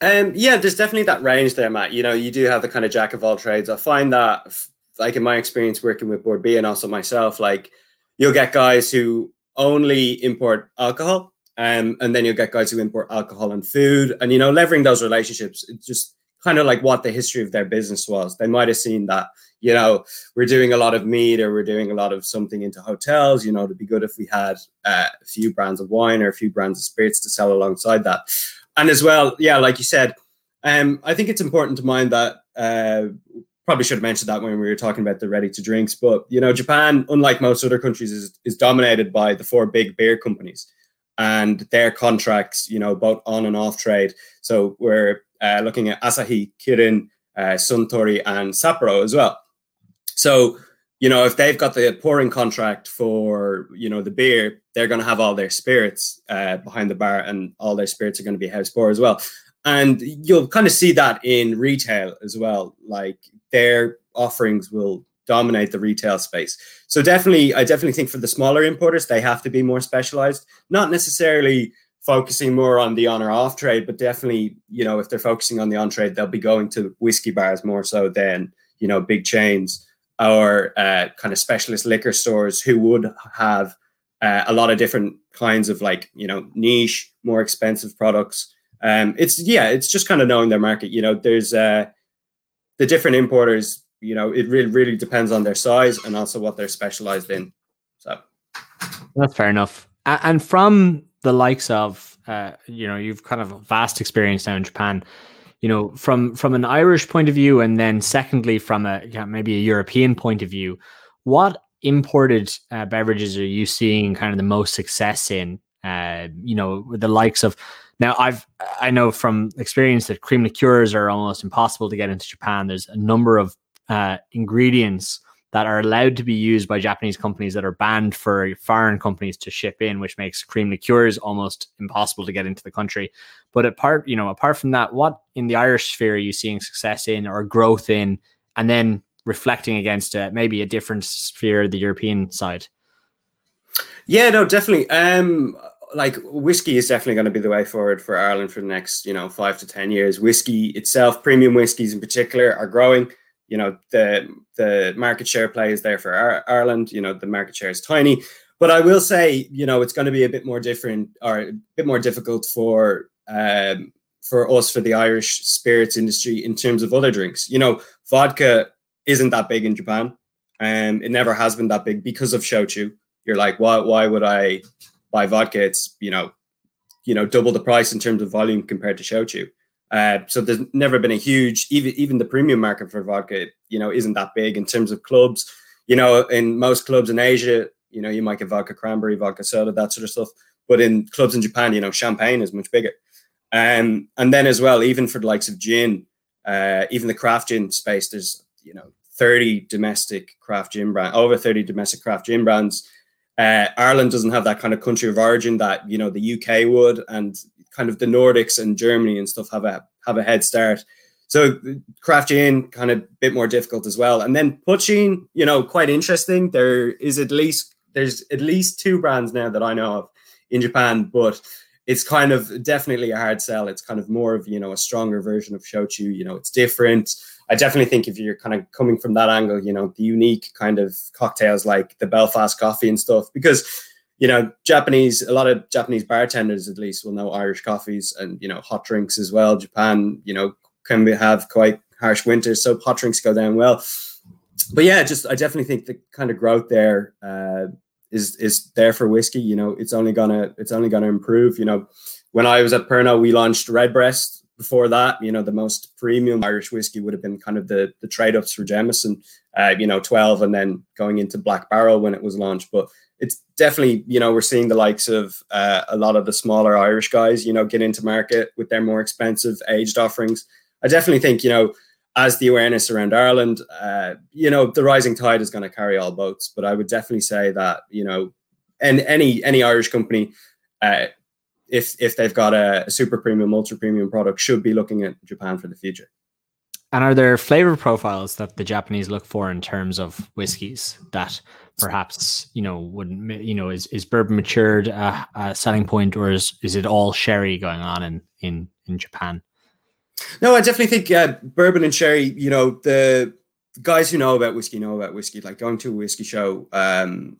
Um, yeah, there's definitely that range there, Matt. You know, you do have the kind of jack of all trades. I find that like in my experience working with Bord Bia and also myself, like you'll get guys who only import alcohol, um, and then you'll get guys who import alcohol and food, and you know, leveraging those relationships, it's just kind of like what the history of their business was. They might have seen that, you know, we're doing a lot of meat or we're doing a lot of something into hotels. You know, it'd be good if we had uh, a few brands of wine or a few brands of spirits to sell alongside that. And as well, yeah, like you said, um, I think it's important to mind that uh, probably should have mentioned that when we were talking about the ready to drinks. But you know, Japan, unlike most other countries, is is dominated by the four big beer companies and their contracts. You know, both on and off trade. So we're uh, looking at Asahi, Kirin, uh, Suntory, and Sapporo as well. So you know, if they've got the pouring contract for you know the beer, they're going to have all their spirits uh, behind the bar, and all their spirits are going to be house pour as well. And you'll kind of see that in retail as well. Like their offerings will dominate the retail space. So definitely, I definitely think for the smaller importers, they have to be more specialized, not necessarily focusing more on the on or off trade, but definitely, you know, if they're focusing on the on trade, they'll be going to whiskey bars more so than, you know, big chains or uh, kind of specialist liquor stores who would have uh, a lot of different kinds of like, you know, niche, more expensive products. Um, it's, yeah, it's just kind of knowing their market. You know, there's, uh, the different importers, you know, it really really depends on their size and also what they're specialized in. So
that's fair enough. And from the likes of, uh, you know, you've kind of vast experience now in Japan. You know, from from an Irish point of view, and then secondly from a maybe a European point of view, what imported uh, beverages are you seeing kind of the most success in? Uh, you know, the likes of now, I've I know from experience that cream liqueurs are almost impossible to get into Japan. There's a number of uh, ingredients that are allowed to be used by Japanese companies that are banned for foreign companies to ship in, which makes cream liqueurs almost impossible to get into the country. But apart, you know, apart from that, what in the Irish sphere are you seeing success in or growth in, and then reflecting against uh, maybe a different sphere, the European side?
Yeah, no, definitely. Um, like whiskey is definitely going to be the way forward for Ireland for the next, you know, five to ten years. Whiskey itself, premium whiskies in particular, are growing. You know, the the market share play is there for Ireland. You know, the market share is tiny, but I will say, you know, it's going to be a bit more different or a bit more difficult for um, for us for the Irish spirits industry in terms of other drinks. You know, vodka isn't that big in Japan, and it never has been that big because of shochu. You're like, why? Why would I buy vodka, it's you know, you know, double the price in terms of volume compared to shochu. Uh, so there's never been a huge even even the premium market for vodka, you know, isn't that big in terms of clubs. You know, in most clubs in Asia, you know, you might get vodka cranberry, vodka soda, that sort of stuff. But in clubs in Japan, you know, champagne is much bigger. Um, and then as well, even for the likes of gin, uh, even the craft gin space, there's you know 30 domestic craft gin brand, over 30 domestic craft gin brands uh, Ireland doesn't have that kind of country of origin that you know the UK would, and kind of the Nordics and Germany and stuff have a have a head start. So craft gin kind of a bit more difficult as well. And then poitín, you know, quite interesting. There is at least there's at least two brands now that I know of in Japan, but it's kind of definitely a hard sell. It's kind of more of you know a stronger version of shochu. You know, it's different. I definitely think if you're kind of coming from that angle, you know, the unique kind of cocktails like the Belfast coffee and stuff, because you know, Japanese, a lot of Japanese bartenders at least will know Irish coffees and you know hot drinks as well. Japan, you know, can have quite harsh winters, so hot drinks go down well. But yeah, just I definitely think the kind of growth there uh, is is there for whiskey. You know, it's only gonna it's only gonna improve. You know, when I was at Pernod, we launched Redbreast. Before that, you know, the most premium Irish whiskey would have been kind of the the trade ups for Jameson, uh, you know, twelve, and then going into Black Barrel when it was launched. But it's definitely you know we're seeing the likes of uh, a lot of the smaller Irish guys, you know, get into market with their more expensive aged offerings. I definitely think you know as the awareness around Ireland, uh, you know, the rising tide is going to carry all boats. But I would definitely say that you know, and any any Irish company, uh, if if they've got a, a super premium, ultra premium product, should be looking at Japan for the future.
And are there flavor profiles that the Japanese look for in terms of whiskies that perhaps you know would you know is is bourbon matured uh, a selling point or is is it all sherry going on in in in Japan?
No, I definitely think uh, bourbon and sherry. You know, the guys who know about whiskey know about whiskey. Like going to a whiskey show, um,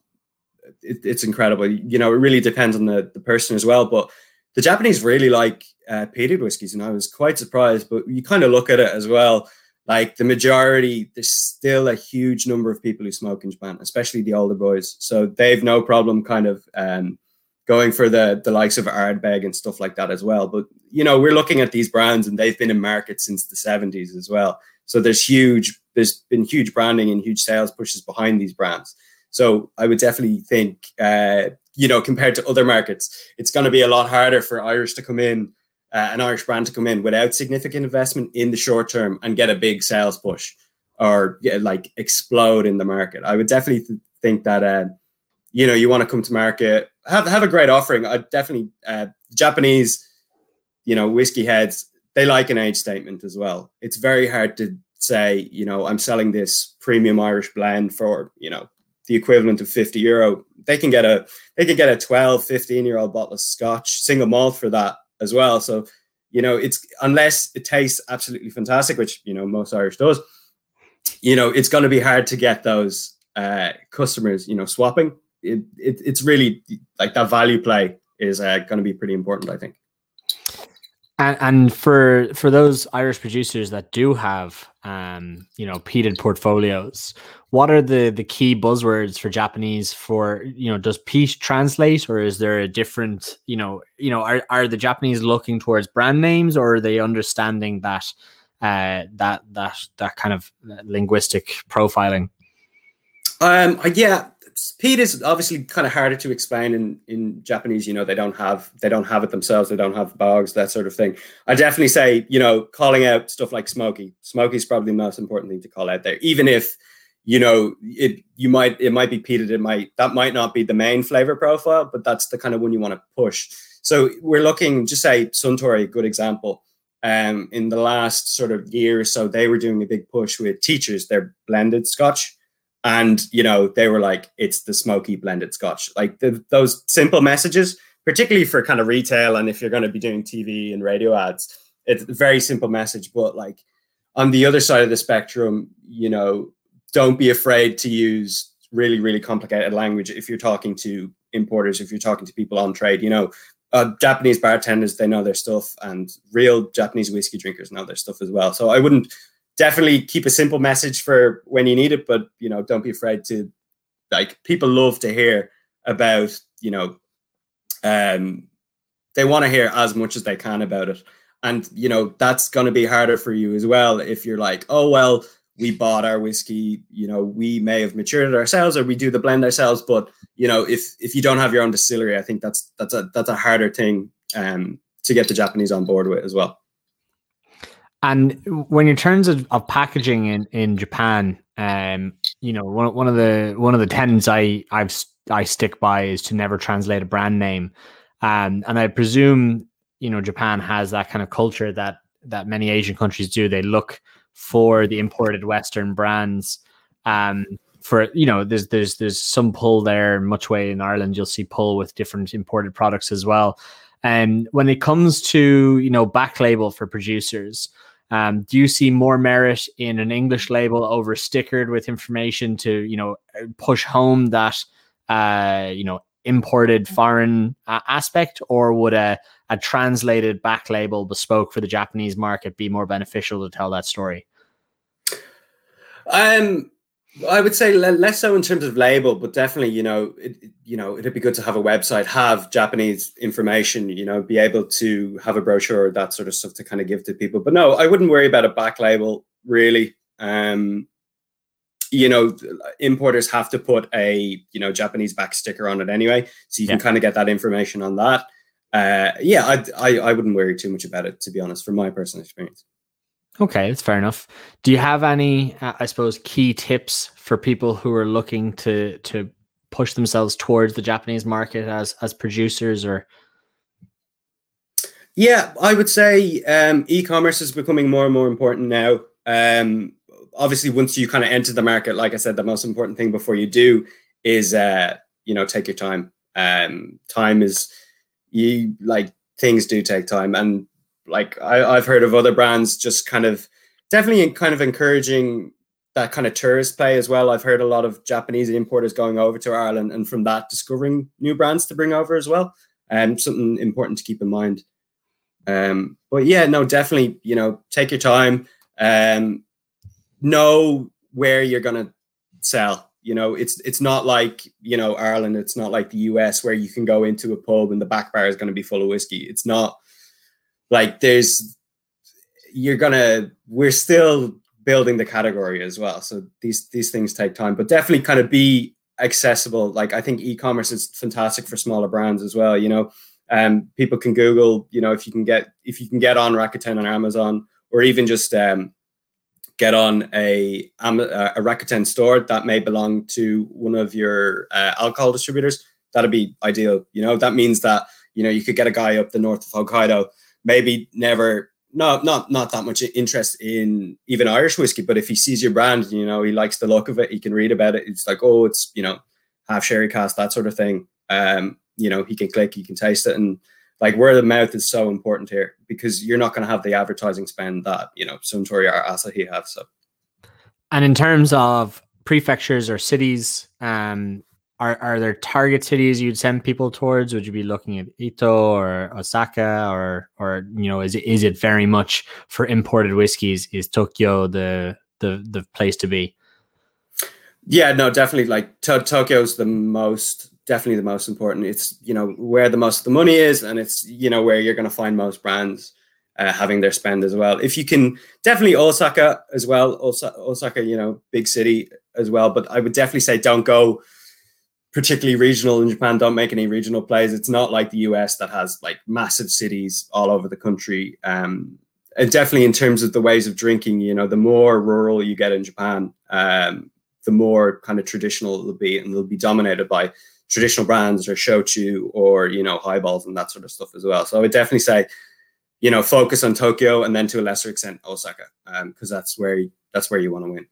it, it's incredible. You know, it really depends on the the person as well. But the Japanese really like uh, peated whiskies, and I was quite surprised. But you kind of look at it as well. Like the majority, there's still a huge number of people who smoke in Japan, especially the older boys. So they've no problem kind of um, going for the the likes of Ardbeg and stuff like that as well. But you know, we're looking at these brands and they've been in market since the 70s as well. So there's huge, there's been huge branding and huge sales pushes behind these brands. So I would definitely think, uh, you know, compared to other markets, it's going to be a lot harder for Irish to come in, uh, an Irish brand to come in without significant investment in the short term and get a big sales push or like explode in the market. I would definitely th- think that, uh, you know, you want to come to market have have a great offering. I definitely uh, Japanese, you know, whiskey heads they like an age statement as well. It's very hard to say, you know, I'm selling this premium Irish blend for you know the equivalent of 50 euro. They can get a they can get a 12, 15 year old bottle of Scotch single malt for that as well. So you know, it's unless it tastes absolutely fantastic, which you know most Irish does. You know, it's going to be hard to get those uh, customers, you know, swapping it, it it's really like that value play is uh, going to be pretty important, I think.
And, and for for those Irish producers that do have um, you know peated portfolios, what are the the key buzzwords for Japanese for you know does peat translate or is there a different you know you know are are the Japanese looking towards brand names or are they understanding that uh, that that that kind of linguistic profiling?
Um, yeah, peat is obviously kind of harder to explain in in Japanese. You know, they don't have they don't have it themselves. They don't have bogs, that sort of thing. I definitely say, you know, calling out stuff like smoky. Smoky is probably the most important thing to call out there, even if you know it. You might it might be peated. It might that might not be the main flavor profile, but that's the kind of one you want to push. So we're looking. Just say Suntory, good example. Um, in the last sort of year or so, they were doing a big push with Teacher's. Their blended Scotch and you know they were like it's the smoky blended scotch. Like the, those simple messages particularly for kind of retail and if you're going to be doing tv and radio ads it's a very simple message. But like on the other side of the spectrum you know don't be afraid to use really really complicated language if you're talking to importers if you're talking to people on trade. You know uh, japanese bartenders they know their stuff and real japanese whiskey drinkers know their stuff as well. So i wouldn't definitely keep a simple message for when you need it, but you know, don't be afraid to like people love to hear about, you know, um they want to hear as much as they can about it. And you know, that's gonna be harder for you as well if you're like, oh well, we bought our whiskey, you know, we may have matured it ourselves or we do the blend ourselves, but you know, if if you don't have your own distillery, I think that's that's a that's a harder thing um to get the Japanese on board with as well.
And when in terms of, of packaging in, in Japan, um, you know, one, one of the one of the tenets I I've I stick by is to never translate a brand name, um, and I presume you know Japan has that kind of culture that that many Asian countries do. They look for the imported Western brands. Um, for you know, there's there's there's some pull there. Much way in Ireland, you'll see pull with different imported products as well. And when it comes to you know back label for producers, um, do you see more merit in an English label over stickered with information to you know push home that uh, you know imported foreign uh, aspect, or would a a translated back label bespoke for the Japanese market be more beneficial to tell that story?
Um, I would say less so in terms of label, but definitely, you know, it, you know, it'd be good to have a website, have Japanese information, you know, be able to have a brochure, that sort of stuff to kind of give to people. But no, I wouldn't worry about a back label really. Um, you know, importers have to put a you know Japanese back sticker on it anyway, so you yeah. can kind of get that information on that. Uh, yeah, I, I I wouldn't worry too much about it to be honest, from my personal experience.
Okay, that's fair enough. Do you have any, uh, I suppose, key tips for people who are looking to to push themselves towards the Japanese market as as producers or?
Yeah, I would say um, e-commerce is becoming more and more important now. Um, obviously, once you kind of enter the market, like I said, the most important thing before you do is uh, you know take your time. Um, time is you like things do take time, and like I, I've heard of other brands just kind of definitely kind of encouraging that kind of tourist play as well. I've heard a lot of Japanese importers going over to Ireland and from that discovering new brands to bring over as well. And um, something important to keep in mind. Um, but yeah, no, definitely, you know, take your time. Um, know where you're gonna sell. You know, it's it's not like you know Ireland. It's not like the US where you can go into a pub and the back bar is going to be full of whiskey. It's not like there's you're gonna we're still building the category as well. So these these things take time but definitely kind of be accessible. Like i think e-commerce is fantastic for smaller brands as well you know? Um people can google you know if you can get if you can get on rakuten on amazon or even just um get on a a rakuten store that may belong to one of your uh, alcohol distributors that'd be ideal you know? That means that you know you could get a guy up the north of hokkaido maybe never no not not that much interest in even Irish whiskey, but if he sees your brand, you know, he likes the look of it, he can read about it. It's like, oh, it's you know, half sherry cask, that sort of thing. Um, you know, he can click, he can taste it, and like word of mouth is so important here because you're not going to have the advertising spend that you know Suntory or Asahi have. So,
and in terms of prefectures or cities, um, are are there target cities you'd send people towards? Would you be looking at Ito or Osaka or or you know is it is it very much for imported whiskies? Is Tokyo the the the place to be?
Yeah, no, definitely. Like to- Tokyo's the most definitely the most important. It's you know where the most of the money is, and it's you know where you're going to find most brands uh, having their spend as well. If you can, definitely Osaka as well. Osaka, Osaka, you know, big city as well. But I would definitely say don't go particularly regional in Japan don't make any regional plays. It's not like the US that has like massive cities all over the country. Um, and definitely in terms of the ways of drinking, you know, the more rural you get in Japan, um, the more kind of traditional it'll be, and they'll be dominated by traditional brands or shochu or you know highballs and that sort of stuff as well. So I would definitely say, you know, focus on Tokyo and then to a lesser extent Osaka, because um, that's where that's where you want to win.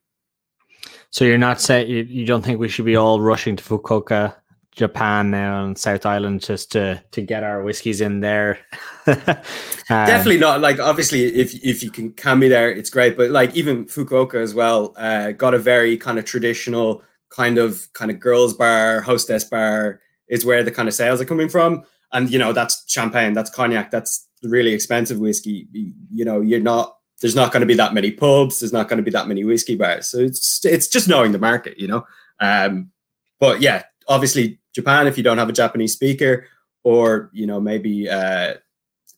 So you're not saying you, you don't think we should be all rushing to Fukuoka, Japan now on South Island just to to get our whiskies in there. [LAUGHS]
um, Definitely not. Like obviously, if if you can be there, it's great. But like even Fukuoka as well, uh, got a very kind of traditional kind of kind of girls bar, hostess bar is where the kind of sales are coming from. And you know that's champagne, that's cognac, that's really expensive whiskey. You know you're not there's not going to be that many pubs. There's not going to be that many whiskey bars. So it's it's just knowing the market, you know. Um, but yeah, obviously Japan. If you don't have a Japanese speaker, or you know maybe uh,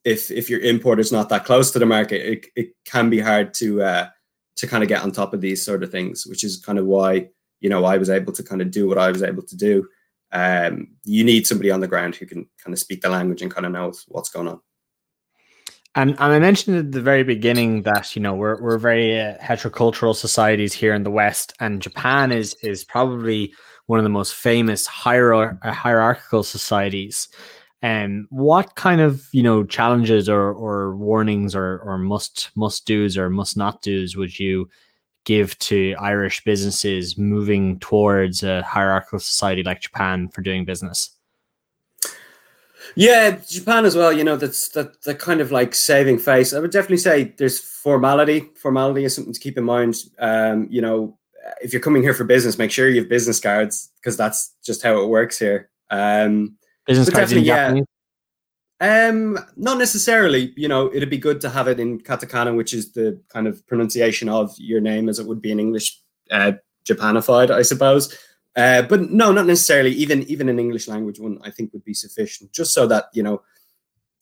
if if your is not that close to the market, it, it can be hard to uh, to kind of get on top of these sort of things. Which is kind of why you know I was able to kind of do what I was able to do. Um, you need somebody on the ground who can kind of speak the language and kind of knows what's going on.
And, and I mentioned at the very beginning that you know we're we're very uh, heterocultural societies here in the West, and Japan is is probably one of the most famous uh, hierarchical societies. And um, what kind of you know challenges or or warnings or or must must do's or must not do's would you give to Irish businesses moving towards a hierarchical society like Japan for doing business?
Yeah, Japan as well. You know, that's that the kind of like saving face. I would definitely say there's formality. Formality is something to keep in mind. Um, you know, if you're coming here for business, make sure you have business cards because that's just how it works here. Um,
business cards in Japanese.
Um, not necessarily. You know, it'd be good to have it in katakana, which is the kind of pronunciation of your name as it would be in English, uh, Japanified, I suppose. Uh, but no, not necessarily. Even even an English language one, I think would be sufficient, just so that you know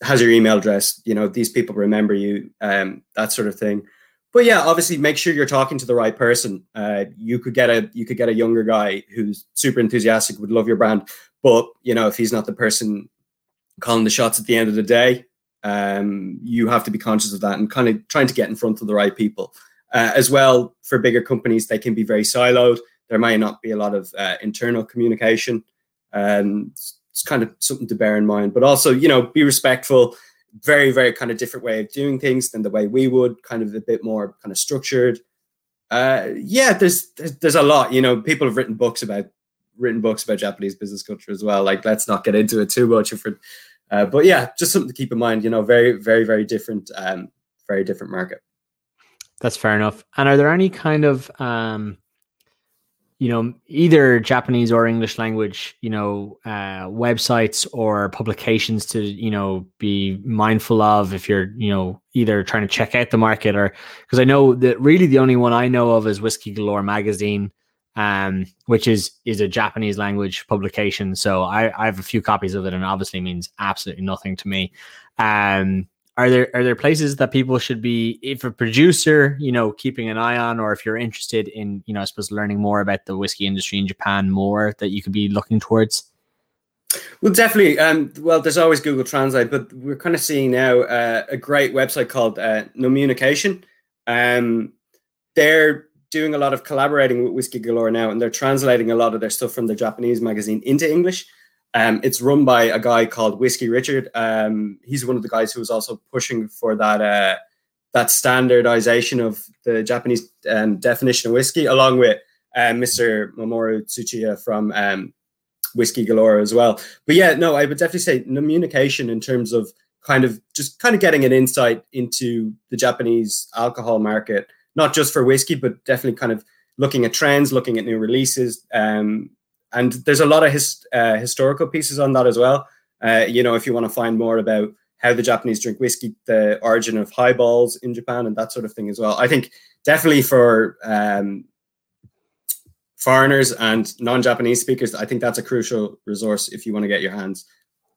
has your email address. You know, these people remember you, um, that sort of thing. But yeah, obviously, make sure you're talking to the right person. Uh, you could get a you could get a younger guy who's super enthusiastic, would love your brand, but you know, if he's not the person calling the shots at the end of the day, um, you have to be conscious of that and kind of trying to get in front of the right people. Uh, as well, for bigger companies, they can be very siloed there may not be a lot of uh, internal communication. and it's kind of something to bear in mind, but also, you know, be respectful. Very, very kind of different way of doing things than the way we would. Kind of a bit more kind of structured. Uh, yeah, there's, there's there's a lot. You know, people have written books about written books about Japanese business culture as well. Like, let's not get into it too much. If uh, but yeah, just something to keep in mind. You know, very, very, very different, um, very different market.
That's fair enough. And are there any kind of um, you know either japanese or english language you know uh, websites or publications to you know be mindful of if you're you know either trying to check out the market or because i know that really the only one i know of is whiskey galore magazine um, which is is a japanese language publication. So I, I have a few copies of it and obviously means absolutely nothing to me. Um are there are there places that people should be if a producer you know keeping an eye on or if you're interested in you know i suppose learning more about the whiskey industry in japan more that you could be looking towards?
Well definitely um, well there's always google translate but we're kind of seeing now uh, a great website called uh, Nommunication um, they're doing a lot of collaborating with whiskey galore now and they're translating a lot of their stuff from the japanese magazine into english um, it's run by a guy called Whiskey Richard. Um, he's one of the guys who was also pushing for that uh, that standardization of the Japanese um, definition of whiskey, along with uh, Mr. Mamoru Tsuchiya from um, Whiskey Galore as well. But yeah, no, I would definitely say Nommunication in terms of kind of just kind of getting an insight into the Japanese alcohol market, not just for whiskey, but definitely kind of looking at trends, looking at new releases, um, and there's a lot of his, uh, historical pieces on that as well. Uh, you know, if you want to find more about how the Japanese drink whiskey, the origin of highballs in Japan, and that sort of thing as well. I think definitely for um, foreigners and non-Japanese speakers, I think that's a crucial resource if you want to get your hands.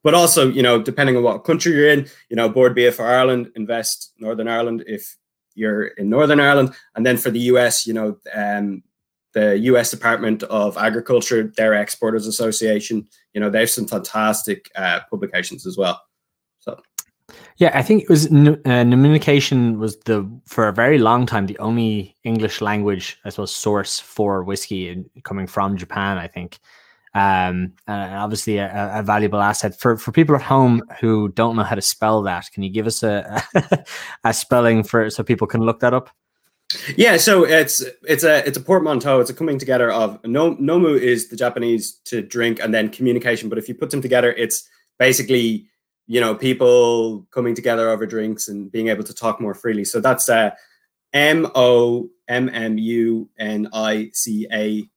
But also, you know, depending on what country you're in, you know, Bord Bia for Ireland, invest Northern Ireland if you're in Northern Ireland, and then for the US, you know, um, the U.S. Department of Agriculture, their Exporters Association. You know, they have some fantastic uh, publications as well. So,
yeah, I think it was uh, Nommunication was the for a very long time the only English language, I suppose, source for whiskey coming from Japan. I think. Um, and obviously a, a, valuable asset for, for people at home who don't know how to spell that. Can you give us a, [LAUGHS] a spelling for so people can look that up?
Yeah, so it's it's a it's a portmanteau. It's a coming together of no, nomu is the Japanese to drink and then communication. But if you put them together, it's basically you know people coming together over drinks and being able to talk more freely. So that's uh, M O M M U N I C A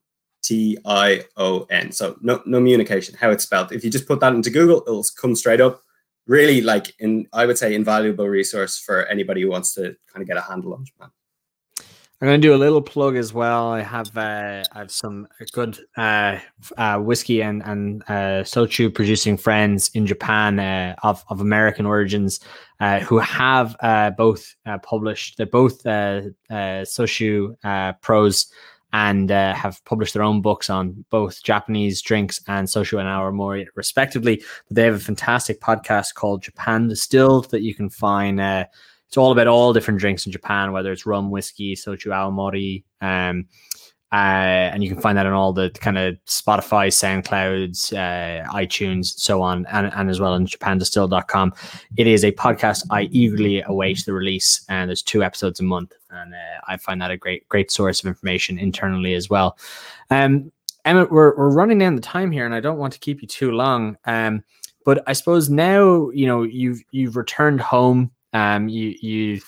T I O N. So no no communication, how it's spelled. If you just put that into Google, it'll come straight up. Really, like in I would say, invaluable resource for anybody who wants to kind of get a handle on Japan.
I'm going to do a little plug as well. I have uh, I have some good uh, uh, whiskey and and uh, shochu producing friends in Japan uh, of of American origins uh, who have both published. They're both shochu pros and have published their own books on both Japanese drinks and shochu and awamori respectively. But they have a fantastic podcast called Japan Distilled that you can find it's all about all different drinks in Japan, whether it's rum, whiskey, soju, awamori, um, uh, and you can find that on all the kind of Spotify, SoundClouds, uh, iTunes, so on, and, and as well on japandistill.com. It is a podcast I eagerly await the release, and there's two episodes a month, and uh, I find that a great, great source of information internally as well. Um, Emmet, we're, we're running down the time here, and I don't want to keep you too long. Um, but I suppose now you know you've you've returned home. Um, you you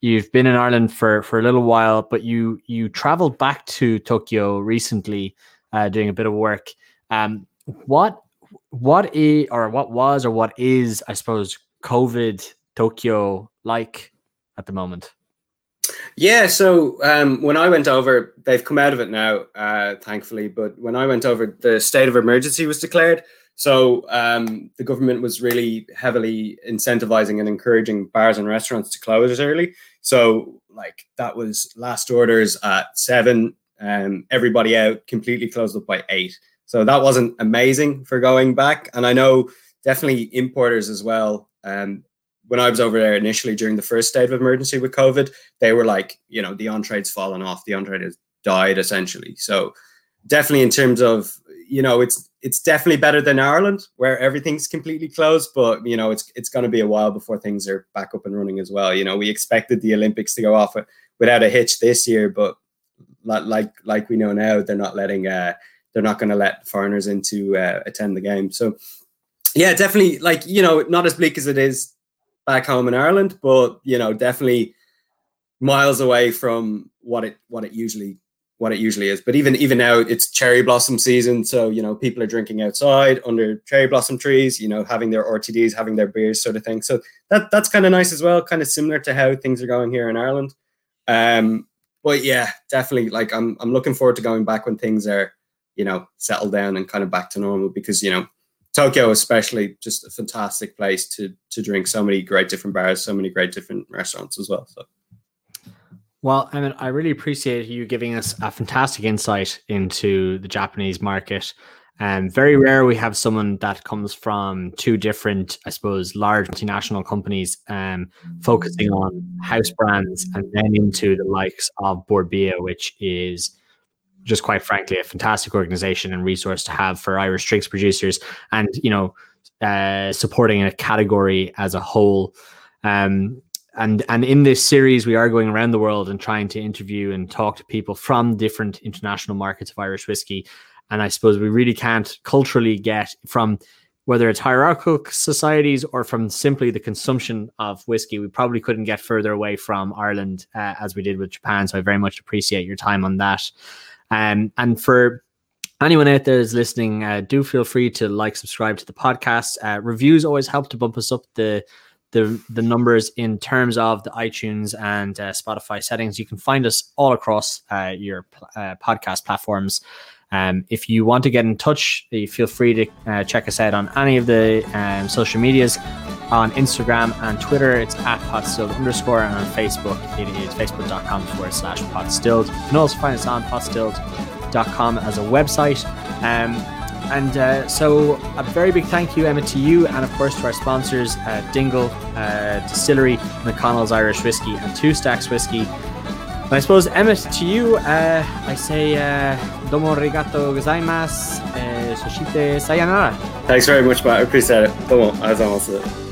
you've been in Ireland for for a little while, but you you traveled back to Tokyo recently, uh, doing a bit of work. Um, what what is or what was or what is I suppose COVID Tokyo like at the moment?
Yeah, so um, when I went over, they've come out of it now, uh, thankfully. But when I went over, the state of emergency was declared. So um, the government was really heavily incentivizing and encouraging bars and restaurants to close early. So like that was last orders at seven, um, everybody out, completely closed up by eight. So that wasn't amazing for going back. And I know definitely importers as well. Um, when I was over there initially during the first state of emergency with COVID, they were like, you know, the on trade's fallen off, the on trade has died essentially. So definitely in terms of, you know, it's it's definitely better than Ireland where everything's completely closed, but you know, it's it's going to be a while before things are back up and running as well. You know, we expected the Olympics to go off without a hitch this year, but like like we know now, they're not letting uh, they're not going to let foreigners in to uh, attend the game. So yeah, definitely like you know, not as bleak as it is back home in Ireland, but you know, definitely miles away from what it what it usually what it usually is. But even even now, it's cherry blossom season, so you know people are drinking outside under cherry blossom trees. You know, having their RTDs, having their beers, sort of thing. So that that's kind of nice as well. Kind of similar to how things are going here in Ireland. Um, but yeah, definitely. Like I'm I'm looking forward to going back when things are you know settled down and kind of back to normal because you know Tokyo, especially, just a fantastic place to to drink. So many great different bars, so many great different restaurants as well. So.
Well, I mean, I really appreciate you giving us a fantastic insight into the Japanese market. And um, very rare we have someone that comes from two different, I suppose, large multinational companies, um, focusing on house brands and then into the likes of Bord Bia, which is just quite frankly a fantastic organization and resource to have for Irish drinks producers and you know uh, supporting a category as a whole. Um, and and in this series, we are going around the world and trying to interview and talk to people from different international markets of Irish whiskey. And I suppose we really can't culturally get from whether it's hierarchical societies or from simply the consumption of whiskey, we probably couldn't get further away from Ireland uh, as we did with Japan. So I very much appreciate your time on that. Um, and for anyone out there is listening, uh, do feel free to like, subscribe to the podcast. Uh, reviews always help to bump us up the the the numbers in terms of the iTunes and uh, Spotify settings. You can find us all across uh, your uh, podcast platforms. Um, if you want to get in touch, feel free to uh, check us out on any of the um, social medias. On Instagram and Twitter, it's at potstilled underscore, and on Facebook, it is facebook.com forward slash potstilled. You can also find us on potstilled.com as a website. Um, and uh, so, a very big thank you, Emma, to you, and of course to our sponsors, uh, Dingle uh, Distillery, McConnell's Irish Whiskey, and Two Stacks Whiskey. And I suppose, Emmet, to you, uh, I say uh, domo arigato gozaimasu, uh, sayonara.
Thanks very much, Matt. I appreciate it. Domo, arigatou
the kangaroo.